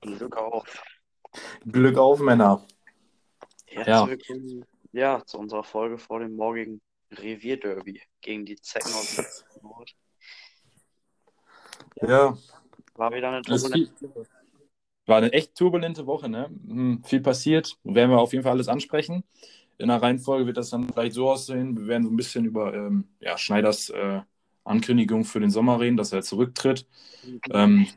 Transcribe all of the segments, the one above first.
Glück auf. Glück auf, Männer. Herzlich Ja. willkommen ja, zu unserer Folge vor dem morgigen Revierderby gegen die Zecken aus Nord. Ja, War wieder eine turbulente Woche. war eine echt turbulente Woche, ne? Hm, Viel passiert. Werden wir auf jeden Fall alles ansprechen. In der Reihenfolge wird das dann vielleicht so aussehen. Wir werden so ein bisschen über ähm, ja, Schneiders äh, Ankündigung für den Sommer reden, dass er zurücktritt. Ähm,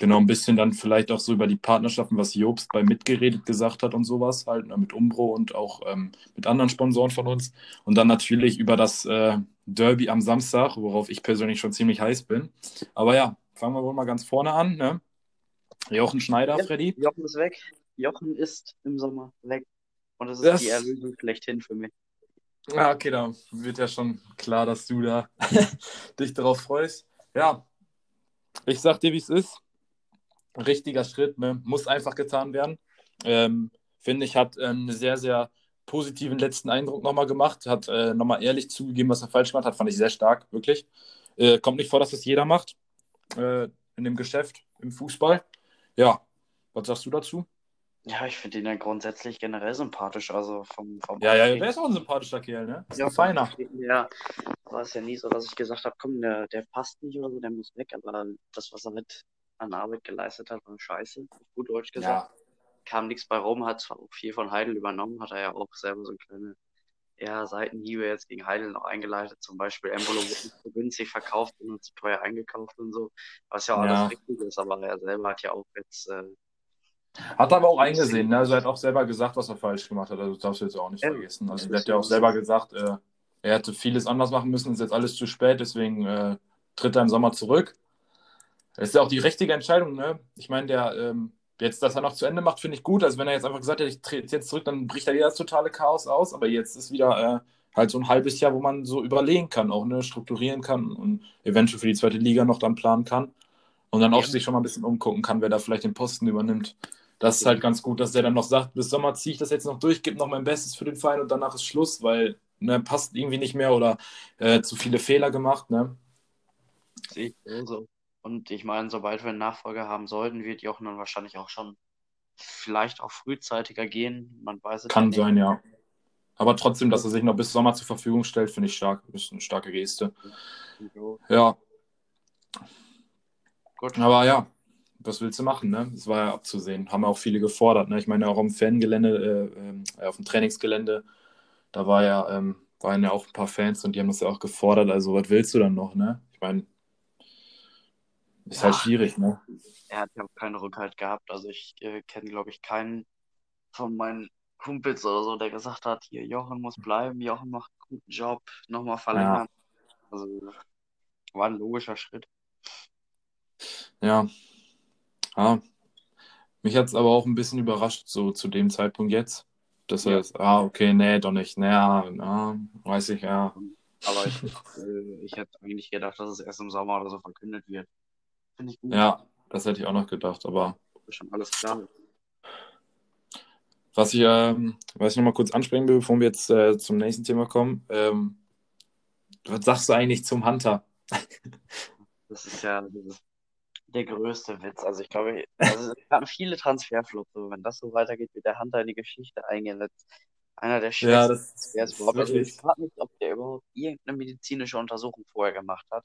genau, ein bisschen dann vielleicht auch so über die Partnerschaften, was Jobst bei Mitgeredet gesagt hat und sowas, halt ne, mit Umbro und auch ähm, mit anderen Sponsoren von uns. Und dann natürlich über das äh, Derby am Samstag, worauf ich persönlich schon ziemlich heiß bin. Aber ja, fangen wir wohl mal ganz vorne an. Ne? Jochen Schneider, Ja. Freddy. Jochen ist weg. Jochen ist im Sommer weg. Und das ist Das- die Erlösung schlechthin für mich. Ah, okay, da wird ja schon klar, dass du da dich darauf freust. Ja, ich sag dir, wie es ist. Richtiger Schritt, ne? muss einfach getan werden. Ähm, Finde ich, hat äh, einen sehr, sehr positiven letzten Eindruck nochmal gemacht. Hat äh, nochmal ehrlich zugegeben, was er falsch gemacht hat. Fand ich sehr stark, wirklich. Äh, kommt nicht vor, dass das jeder macht äh, in dem Geschäft, im Fußball. Ja, was sagst du dazu? Ja, ich finde ihn ja grundsätzlich generell sympathisch. Also vom, vom Ja, ja, der ist auch ein sympathischer Kerl, ne? Ist Ja, ein feiner. Ja, war es ja nie so, dass ich gesagt habe, komm, der, der passt nicht oder so, der muss weg. Aber das, was er mit an Arbeit geleistet hat, war scheiße. Auf gut Deutsch gesagt. Ja, Kam nichts bei rum, hat zwar auch viel von Heidel übernommen, hat er ja auch selber so kleine ja, Seitenhiebe jetzt gegen Heidel noch eingeleitet. Zum Beispiel Embolo nicht so günstig verkauft und zu teuer eingekauft und so. Was ja auch Ja. alles richtig ist, aber er selber hat ja auch jetzt äh, Hat aber auch eingesehen, ne? Also er hat auch selber gesagt, was er falsch gemacht hat. Also das darfst du jetzt auch nicht Ja. vergessen. Also er hat ja auch selber gesagt, äh, er hätte vieles anders machen müssen, ist jetzt alles zu spät, deswegen äh, tritt er im Sommer zurück. Das ist ja auch die richtige Entscheidung, ne? Ich meine, der ähm, jetzt, dass er noch zu Ende macht, finde ich gut. Also wenn er jetzt einfach gesagt hätte, ich trete jetzt zurück, dann bricht er wieder das totale Chaos aus. Aber jetzt ist wieder äh, halt so ein halbes Jahr, wo man so überlegen kann, auch ne, strukturieren kann und eventuell für die zweite Liga noch dann planen kann. Und dann auch Ja. sich schon mal ein bisschen umgucken kann, wer da vielleicht den Posten übernimmt. Das ist halt ganz gut, dass der dann noch sagt, bis Sommer ziehe ich das jetzt noch durch, gebe noch mein Bestes für den Verein und danach ist Schluss, weil ne, passt irgendwie nicht mehr oder äh, zu viele Fehler gemacht. Ne? Sehe ich so. Und ich meine, sobald wir einen Nachfolger haben sollten, wird Jochen dann wahrscheinlich auch schon vielleicht auch frühzeitiger gehen. Man weiß es Kann nicht. sein, ja. Aber trotzdem, dass er sich noch bis Sommer zur Verfügung stellt, finde ich stark. Ist eine starke Geste. Ja, Gut. aber ja, was willst du machen, ne? Das war ja abzusehen. Haben auch viele gefordert, ne? Ich meine, auch am Fangelände, äh, ähm, auf dem Trainingsgelände, da war ja, ähm, waren ja auch ein paar Fans und die haben das ja auch gefordert. Also, was willst du dann noch, ne? Ich meine, ist halt Ja. schwierig, ne? Er hat ja auch keinen Rückhalt gehabt. Also ich äh, kenne, glaube ich, keinen von meinen Kumpels oder so, der gesagt hat, hier, Jochen muss bleiben, Jochen macht einen guten Job, nochmal verlängern. Also war ein logischer Schritt. Ja. Ja. Mich hat es aber auch ein bisschen überrascht, so zu dem Zeitpunkt jetzt. Dass er Ja. jetzt, ah, okay, nee, doch nicht. Naja, na, weiß ich, ja. Aber ich, äh, ich hätte eigentlich gedacht, dass es erst im Sommer oder so verkündet wird. Finde ich gut. Ja, das hätte ich auch noch gedacht. Aber Ist schon alles klar. was ich, ähm, was ich noch mal kurz ansprechen will, bevor wir jetzt äh, zum nächsten Thema kommen, ähm, was sagst du eigentlich zum Hunter? Das ist ja das ist der größte Witz. Also ich glaube, also es haben viele Transferflucht. So, wenn das so weitergeht, wird der Hunter in die Geschichte eingehen. als Einer der Ja, schwächsten das ist überhaupt. Ich frage mich, ob der überhaupt irgendeine medizinische Untersuchung vorher gemacht hat.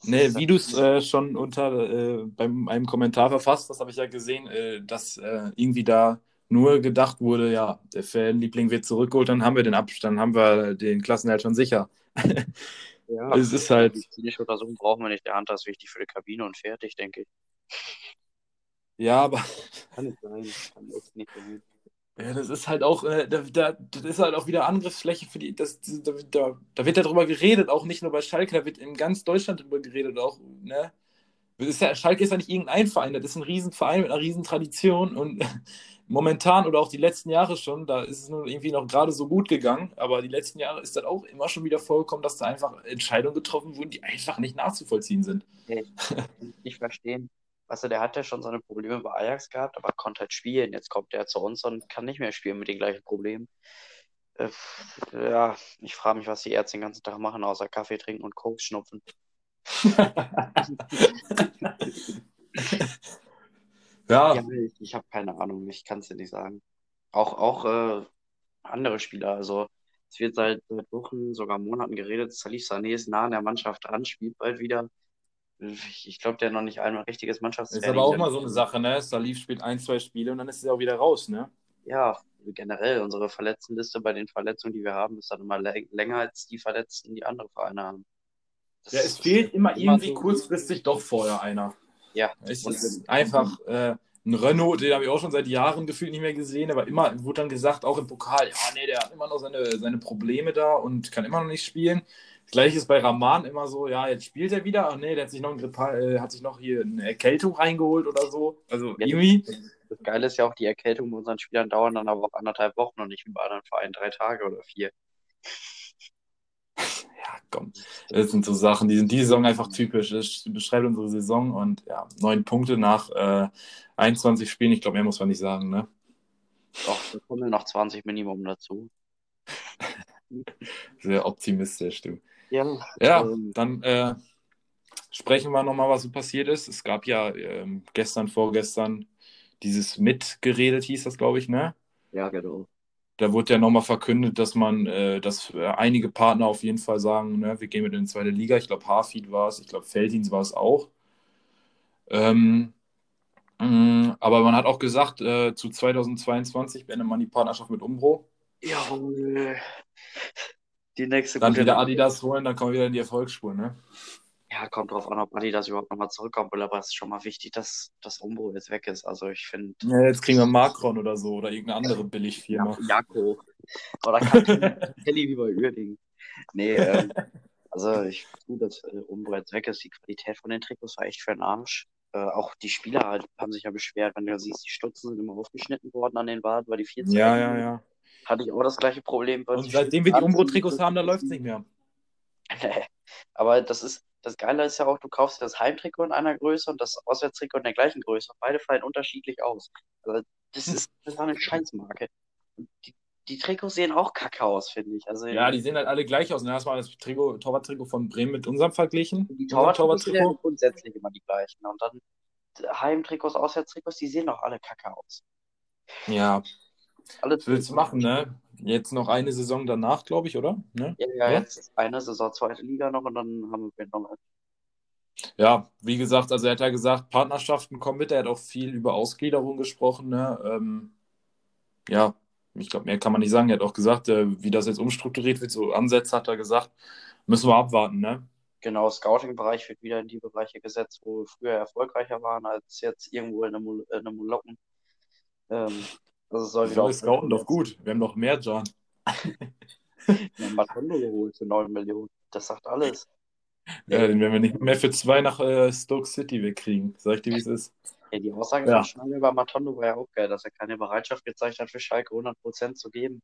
Das Nee, wie du es äh, schon unter äh, beim einem Kommentar verfasst hast, habe ich ja gesehen, äh, dass äh, irgendwie da nur gedacht wurde, ja, der Fanliebling wird zurückgeholt, dann haben wir den Abstand, haben wir den Klassenhalt schon sicher. ja, es ist halt- medizinische Untersuchung brauchen wir nicht. Der Hunter ist wichtig für die Kabine und fertig, denke ich. Ja, aber Kann nicht sein. Kann nicht sein. Ja, das ist halt auch, äh, da, da, das ist halt auch wieder Angriffsfläche für die, das, da, da, da wird ja drüber geredet, auch nicht nur bei Schalke, da wird in ganz Deutschland drüber geredet, auch, ne? Ist ja, Schalke ist ja nicht irgendein Verein, das ist ein Riesenverein mit einer Riesentradition und momentan oder auch die letzten Jahre schon, da ist es nur irgendwie noch gerade so gut gegangen, aber die letzten Jahre ist das auch immer schon wieder vorgekommen, dass da einfach Entscheidungen getroffen wurden, die einfach nicht nachzuvollziehen sind. Hey, nicht verstehen. Weißt du, der hat ja schon seine Probleme bei Ajax gehabt, aber konnte halt spielen. Jetzt kommt der zu uns und kann nicht mehr spielen mit den gleichen Problemen. Äh, ja, ich frage mich, was die Ärzte den ganzen Tag machen, außer Kaffee trinken und Koks schnupfen. Ja, Ja, ich, ich habe keine Ahnung, ich kann es dir nicht sagen. Auch, auch äh, andere Spieler, also es wird seit, seit Wochen, sogar Monaten geredet, Salif Sané ist nah an der Mannschaft dran, spielt bald wieder. Ich, glaube, der hat noch nicht einmal ein richtiges ist Mannschaftstraining. aber auch mal so eine Sache, ne? Salif spielt ein, zwei Spiele und dann ist er auch wieder raus, ne? Ja, generell, unsere Verletztenliste bei den Verletzungen, die wir haben, ist dann immer lä- länger als die Verletzten, die andere Vereine haben. Das Ja, es ist fehlt immer immer irgendwie so- kurzfristig doch vorher einer. Ja, Es ist einfach äh, ein Renault, den habe ich auch schon seit Jahren gefühlt nicht mehr gesehen, aber immer wurde dann gesagt, auch im Pokal, ja, nee, der hat immer noch seine, seine Probleme da und kann immer noch nicht spielen. Das gleiche ist bei Rahman immer so, ja, jetzt spielt er wieder, ach nee, der hat sich noch, ein Grippal, äh, hat sich noch hier eine Erkältung reingeholt oder so. Also Ja, irgendwie, das Geile ist ja auch, die Erkältung bei unseren Spielern dauern dann aber auch anderthalb Wochen und nicht wie bei anderen Vereinen drei Tage oder vier. ja, komm, das sind so Sachen, die sind die Saison einfach typisch. Das beschreibt unsere Saison und ja, neun Punkte nach äh, 21 Spielen, ich glaube, mehr muss man nicht sagen, ne? Doch, da kommen noch 20 Minimum dazu. Sehr optimistisch, du. Ja, Ja, ähm, dann äh, sprechen wir nochmal, was so passiert ist. Es gab ja ähm, gestern, vorgestern dieses Mitgeredet, hieß das, glaube ich, ne? ja, genau. Da wurde ja nochmal verkündet, dass man, äh, dass äh, einige Partner auf jeden Fall sagen, ne, wir gehen mit in die zweite Liga. Ich glaube, Harfield war es, ich glaube, Feldins war es auch. Ähm, mh, aber man hat auch gesagt, äh, zu 2022 beendet man die Partnerschaft mit Umbro. Jawohl. Die nächste Dann wieder. Adidas holen, dann kommen wir wieder in die Erfolgsspur, ne? Ja, kommt drauf an, ob Adidas überhaupt nochmal zurückkommt aber es ist schon mal wichtig, dass das Umbro jetzt weg ist. Also ich finde, Ja, jetzt kriegen wir Macron oder so oder irgendeine andere Billigfirma. ja, Jako oder Kelly wie bei Uerdingen. Nee, ähm, also ich finde gut, dass äh, Umbro jetzt weg ist. Die Qualität von den Trikots war echt für den Arsch. Äh, auch die Spieler halt haben sich ja beschwert, wenn du siehst, die Stutzen sind immer aufgeschnitten worden an den Waden, weil die viel zu Ja, eng ja, ja. Hatte ich auch das gleiche Problem. Und seitdem wir die Umbro-Trikots haben, da läuft es nicht mehr. Nee. Aber das ist, das Geile ist ja auch, du kaufst das Heimtrikot in einer Größe und das Auswärtstrikot in der gleichen Größe. Beide fallen unterschiedlich aus. Also das ist, das war eine Scheißmarke. Die, die Trikots sehen auch kacke aus, finde ich. Also Ja, die sehen halt alle gleich aus. Und dann hast du mal das Trikot, Torwarttrikot von Bremen mit unserem verglichen. die Torwarttrikots sind ja grundsätzlich immer die gleichen. Und dann Heimtrikots, Auswärtstrikots, die sehen auch alle kacke aus. Ja, Alle was willst du machen, ne? Jetzt noch eine Saison danach, glaube ich, oder? Ne? Ja, ja, Ja. jetzt ist eine Saison zweite Liga noch und dann haben wir noch Ja, wie gesagt, also er hat ja gesagt, Partnerschaften kommen mit. Er hat auch viel über Ausgliederung gesprochen. Ne? Ähm, ja, ich glaube, mehr kann man nicht sagen. Er hat auch gesagt, äh, wie das jetzt umstrukturiert wird, so Ansätze hat er gesagt. Müssen wir abwarten, ne? Genau, Scouting-Bereich wird wieder in die Bereiche gesetzt, wo wir früher erfolgreicher waren, als jetzt irgendwo in einem in einem. Ähm, also es soll wieder Wir auf scouten doch gut. Wir haben doch mehr, John. Ja, Matondo geholt für 9 Millionen. Das sagt alles. Ja, den werden wir nicht mehr für zwei nach äh, Stoke City wegkriegen. Sag ich dir, wie es ist. Ja, die Aussage Ja. von Schneider bei Matondo war ja auch geil, dass er keine Bereitschaft gezeigt hat, für Schalke 100% zu geben.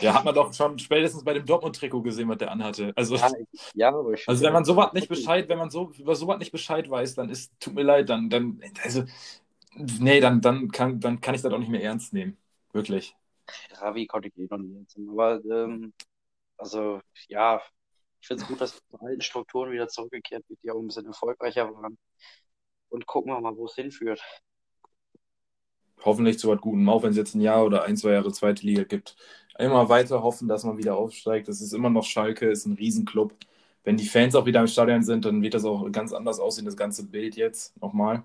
Ja, hat man doch schon spätestens bei dem Dortmund-Trikot gesehen, was der anhatte. Also, Ja, ja also wenn man sowas nicht Bescheid, wenn man so über sowas nicht Bescheid weiß, dann ist, tut mir leid, dann, dann, also, nee, dann, dann kann, dann kann ich das auch nicht mehr ernst nehmen. Wirklich. Ravi konnte ich eh noch nie erzählen. Aber ähm, also ja, ich finde es gut, dass die alten Strukturen wieder zurückgekehrt wird, die auch ein bisschen erfolgreicher waren. Und gucken wir mal, wo es hinführt. Hoffentlich zu was Gutem, auch wenn es jetzt ein Jahr oder ein, zwei Jahre zweite Liga gibt. Immer weiter hoffen, dass man wieder aufsteigt. Das ist immer noch Schalke, ist ein Riesenclub. Wenn die Fans auch wieder im Stadion sind, dann wird das auch ganz anders aussehen, das ganze Bild jetzt nochmal.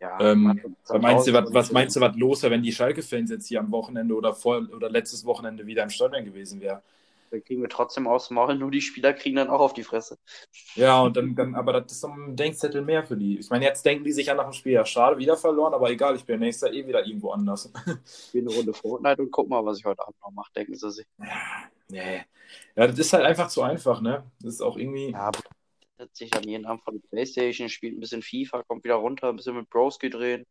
Ja, Ähm, Was meinst du, was, was meinst du, was los wäre, wenn die Schalke-Fans jetzt hier am Wochenende oder vor oder letztes Wochenende wieder im Stadion gewesen wären? Dann kriegen wir trotzdem aus dem Maul, nur die Spieler kriegen dann auch auf die Fresse. Ja, und dann, dann, aber das ist doch ein Denkzettel mehr für die. Ich meine, jetzt denken die sich ja nach dem Spiel, ja, schade, wieder verloren, aber egal, ich bin nächstes Jahr eh wieder irgendwo anders. Spielen eine Runde Fortnite und guck mal, was ich heute Abend noch mache, denken sie sich. Nee. Ja, das ist halt einfach zu einfach, ne? Das ist auch irgendwie. Ja, setzt sich dann jeden Abend vor die Playstation, spielt ein bisschen FIFA, kommt wieder runter, ein bisschen mit Bros gedreht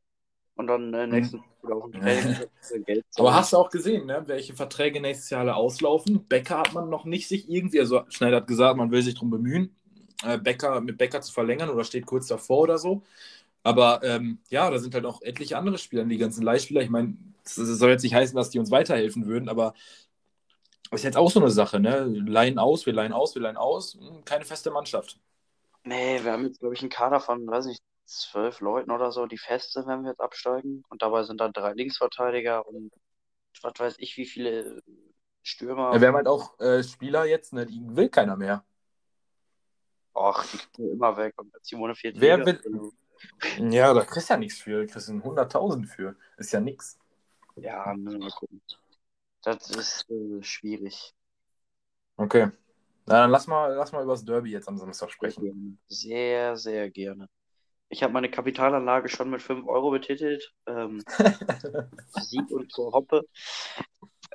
und dann äh, nächsten Tag wieder auf den Training Geld Aber hast du auch gesehen, ne, welche Verträge nächstes Jahr alle auslaufen? Becker hat man noch nicht sich irgendwie, also Schneider hat gesagt, man will sich darum bemühen, äh, Becker mit Becker zu verlängern oder steht kurz davor oder so. Aber ähm, ja, da sind halt auch etliche andere Spieler, die ganzen Leihspieler. Ich meine, das soll jetzt nicht heißen, dass die uns weiterhelfen würden, aber ist jetzt auch so eine Sache, ne? Leihen aus, wir leihen aus, wir leihen aus. Keine feste Mannschaft. Nee, wir haben jetzt, glaube ich, einen Kader von, weiß nicht, zwölf Leuten oder so, die fest sind, wenn wir jetzt absteigen. Und dabei sind dann drei Linksverteidiger und was weiß ich, wie viele Stürmer. Ja, wir haben halt auch äh, Spieler jetzt, ne, die will keiner mehr. Ach, die kriegen immer weg. Und Simone fehlt Wer wieder. will- Ja, da kriegst du ja nichts für. Da kriegst du 100.000 für. Ist ja nix. Ja, müssen wir mal gucken. Das ist äh, schwierig. Okay. Na, dann lass mal, lass mal über das Derby jetzt am Samstag sprechen. Sehr, sehr gerne. Ich habe meine Kapitalanlage schon mit 5 Euro betitelt. Ähm, Sieg und Tor Hoppe.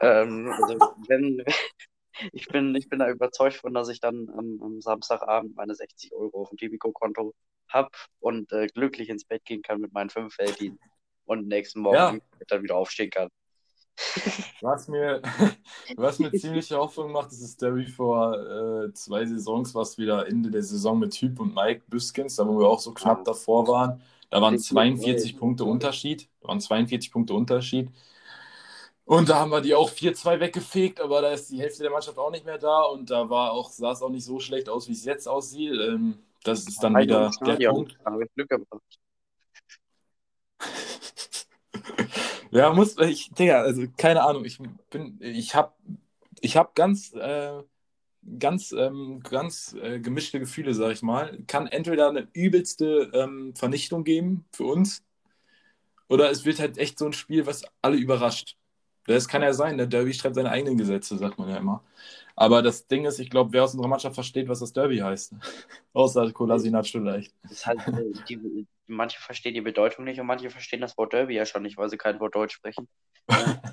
Ähm, also wenn, ich bin, ich bin da überzeugt von, dass ich dann am, am Samstagabend meine 60 Euro auf dem Tipico-Konto habe und äh, glücklich ins Bett gehen kann mit meinen 5 Felddienst und nächsten Morgen Ja. dann wieder aufstehen kann. Was mir, was mir ziemliche Hoffnung macht, ist das Derby vor äh, zwei Saisons, was wieder Ende der Saison mit Typ und Mike Büskens, da wo wir auch so knapp davor waren. Da waren Richtig, 42 ey. Punkte Unterschied. Da waren 42 Punkte Unterschied. Und da haben wir die auch 4-2 weggefegt, aber da ist die Hälfte der Mannschaft auch nicht mehr da und da war auch, sah es auch nicht so schlecht aus, wie es jetzt aussieht. Ähm, das ist dann wieder der Punkt. habe ich Glück gebracht. Ja, muss ich, Digga, also keine Ahnung, ich bin, ich hab, ich hab ganz, äh, ganz, ähm, ganz äh, gemischte Gefühle, sag ich mal. Kann entweder eine übelste ähm, Vernichtung geben für uns, oder es wird halt echt so ein Spiel, was alle überrascht. Das kann ja sein, der Derby schreibt seine eigenen Gesetze, sagt man ja immer. Aber das Ding ist, ich glaube, wer aus unserer Mannschaft versteht, was das Derby heißt. Außer Kolasinac vielleicht. Halt, äh, die, manche verstehen die Bedeutung nicht und manche verstehen das Wort Derby ja schon nicht, weil sie kein Wort Deutsch sprechen.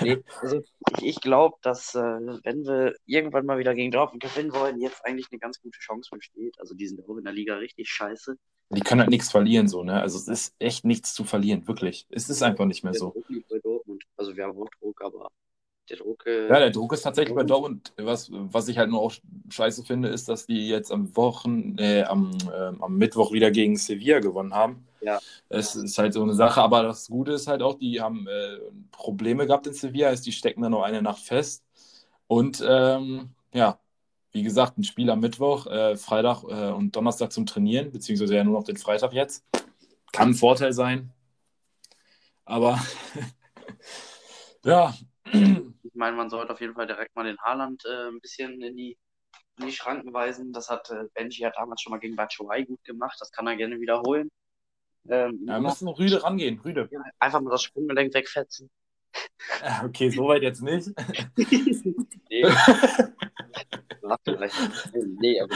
Nee, also ich, ich glaube, dass äh, wenn wir irgendwann mal wieder gegen Dortmund gewinnen wollen, jetzt eigentlich eine ganz gute Chance besteht. Also die sind auch in der Liga richtig scheiße. Die können halt nichts verlieren, so, ne? Also es ist echt nichts zu verlieren, wirklich. Es ist einfach nicht mehr so. Also wir haben auch Druck, aber der Druck. Äh, Ja, der Druck ist tatsächlich bei Dortmund. Was, was ich halt nur auch scheiße finde, ist, dass die jetzt am Wochen, äh, am, ähm, am Mittwoch wieder gegen Sevilla gewonnen haben. Ja. Es ist halt so eine Sache, aber das Gute ist halt auch, die haben äh, Probleme gehabt in Sevilla, heißt, die stecken da noch eine Nacht fest. Und ähm, ja, wie gesagt, ein Spiel am Mittwoch, äh, Freitag äh, und Donnerstag zum Trainieren, beziehungsweise ja nur noch den Freitag jetzt. Kann ein Vorteil sein. Aber ja, Ich meine, man sollte auf jeden Fall direkt mal den Haaland äh, ein bisschen in die, in die Schranken weisen. Das hat äh, Benji hat damals schon mal gegen Batshuayi gut gemacht. Das kann er gerne wiederholen. Ähm, ja, wir müssen Rüde rangehen, Rüde. Ja, einfach mal das Sprunggelenk wegfetzen. Okay, soweit jetzt nicht. nee. Warte, vielleicht. Nee, aber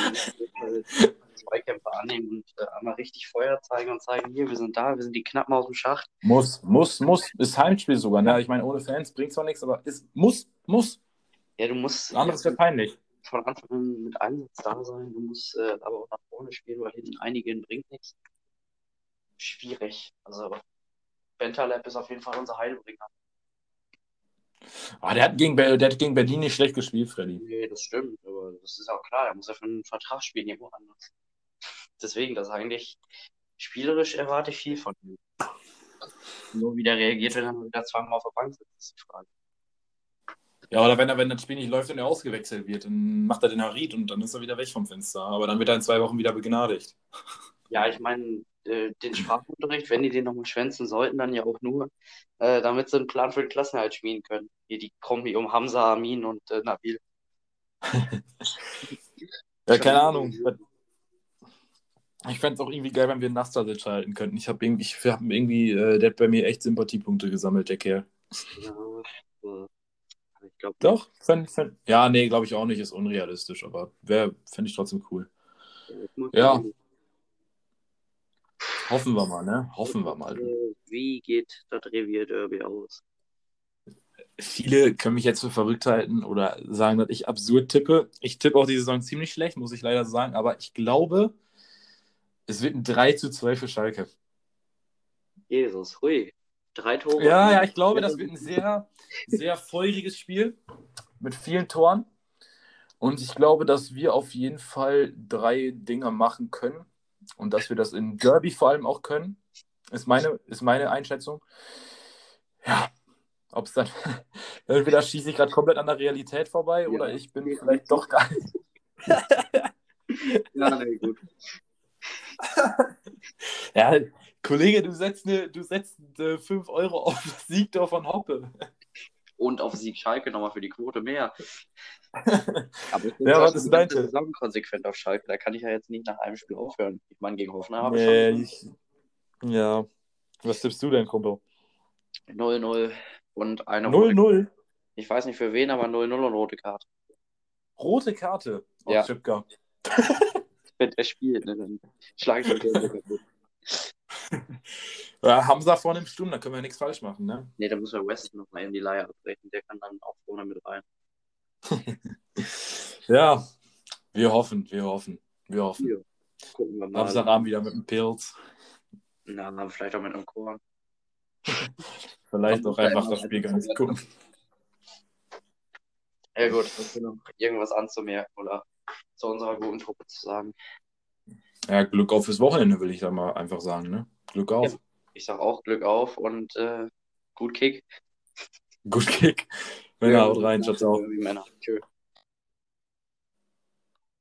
Zweikämpfe annehmen und äh, einmal richtig Feuer zeigen und zeigen, hier, wir sind da, wir sind die Knappen aus dem Schacht. Muss, muss, muss. Ist Heimspiel sogar. Ne? Ich meine, ohne Fans bringt zwar nichts, aber es muss, muss. Ja, du musst Anderes wäre peinlich. von Anfang an mit Einsatz da sein. Du musst äh, aber auch nach vorne spielen, weil hinten einigen bringt nichts. Schwierig. Also Bentaleb ist auf jeden Fall unser Heilbringer. Ah, der, hat gegen, der hat gegen Berlin nicht schlecht gespielt, Freddy. Nee, das stimmt, aber das ist auch klar, er muss ja für einen Vertrag spielen irgendwo anders. Deswegen, das ist eigentlich spielerisch erwarte ich viel von ihm. Nur wie der reagiert, wenn er wieder zweimal auf der Bank sitzt, ist die Frage. Ja, oder wenn er, wenn das Spiel nicht läuft und er ausgewechselt wird, dann macht er den Harit und dann ist er wieder weg vom Fenster. Aber dann wird er in zwei Wochen wieder begnadigt. Ja, ich meine, äh, den Sprachunterricht, wenn die den nochmal schwänzen sollten, dann ja auch nur, äh, damit sie einen Plan für den Klassenerhalt schmieden können. Hier die Kombi um Hamza, Amin und äh, Nabil. Ja, keine Ahnung. Ich fände es auch irgendwie geil, wenn wir Nastasic halten könnten. Ich habe irgendwie, ich hab irgendwie äh, der hat bei mir echt Sympathiepunkte gesammelt, der Kerl. Ja, ich glaube, Doch, fänd, fänd, ja, nee, glaube ich auch nicht, ist unrealistisch, aber wäre, fände ich trotzdem cool. Ja. Hoffen wir mal, ne? Hoffen wir mal. Äh, Wie geht das Revierderby aus? Viele können mich jetzt für verrückt halten oder sagen, dass ich absurd tippe. Ich tippe auch die Saison ziemlich schlecht, muss ich leider sagen, aber ich glaube, es wird ein 3 zu 2 für Schalke. Jesus, hui. Drei Tore. Ja, ja, ich glaube, das wird ein sehr, sehr feuriges Spiel mit vielen Toren. Und ich glaube, dass wir auf jeden Fall drei Dinge machen können und dass wir das in Derby vor allem auch können. Ist meine, ist meine Einschätzung. Ja, ob es dann. Entweder schieße ich gerade komplett an der Realität vorbei Ja. oder ich bin vielleicht doch gar nicht. Ja, nee, gut. Ja, Kollege, du setzt, ne, du setzt äh, 5 Euro auf das Siegtor von Hoppe. Und auf Sieg Schalke nochmal für die Quote mehr. Aber ich bin Ja, was schon ist dein? Saison konsequent auf Schalke. Da kann ich ja jetzt nicht nach einem Spiel aufhören. Ich meine, gegen Hoffenheim habe Nee, ich ich, ja. Was tippst du denn, Kumpel? schon 0-0 und eine rote 0-0. Ich weiß nicht für wen, aber 0-0 und rote Karte. Rote Karte. Oh, Ja. Chipka. Wenn der spielt, ne, dann schlage ich den kaputt. Ja, Hamza vorne im Sturm, da können wir nichts falsch machen, ne? Nee, da muss wir Weston nochmal in die Leihe abbrechen. Der kann dann auch vorne mit rein. Ja, wir hoffen, wir hoffen, wir hoffen. Ja. Gucken wir mal. Samstagabend wieder mit dem Pilz. Na, vielleicht auch mit einem Korn. Vielleicht Man auch ja einfach das Spiel gar nicht gucken. Ja gut, hast du noch irgendwas anzumerken oder zu unserer guten Truppe zu sagen? Ja, Glück auf fürs Wochenende, will ich da mal einfach sagen, ne? Glück auf. Ja. Ich sag auch Glück auf und äh, gut Kick. Gut Kick. Männer, haut rein, ciao, ciao. Männer. Tschö.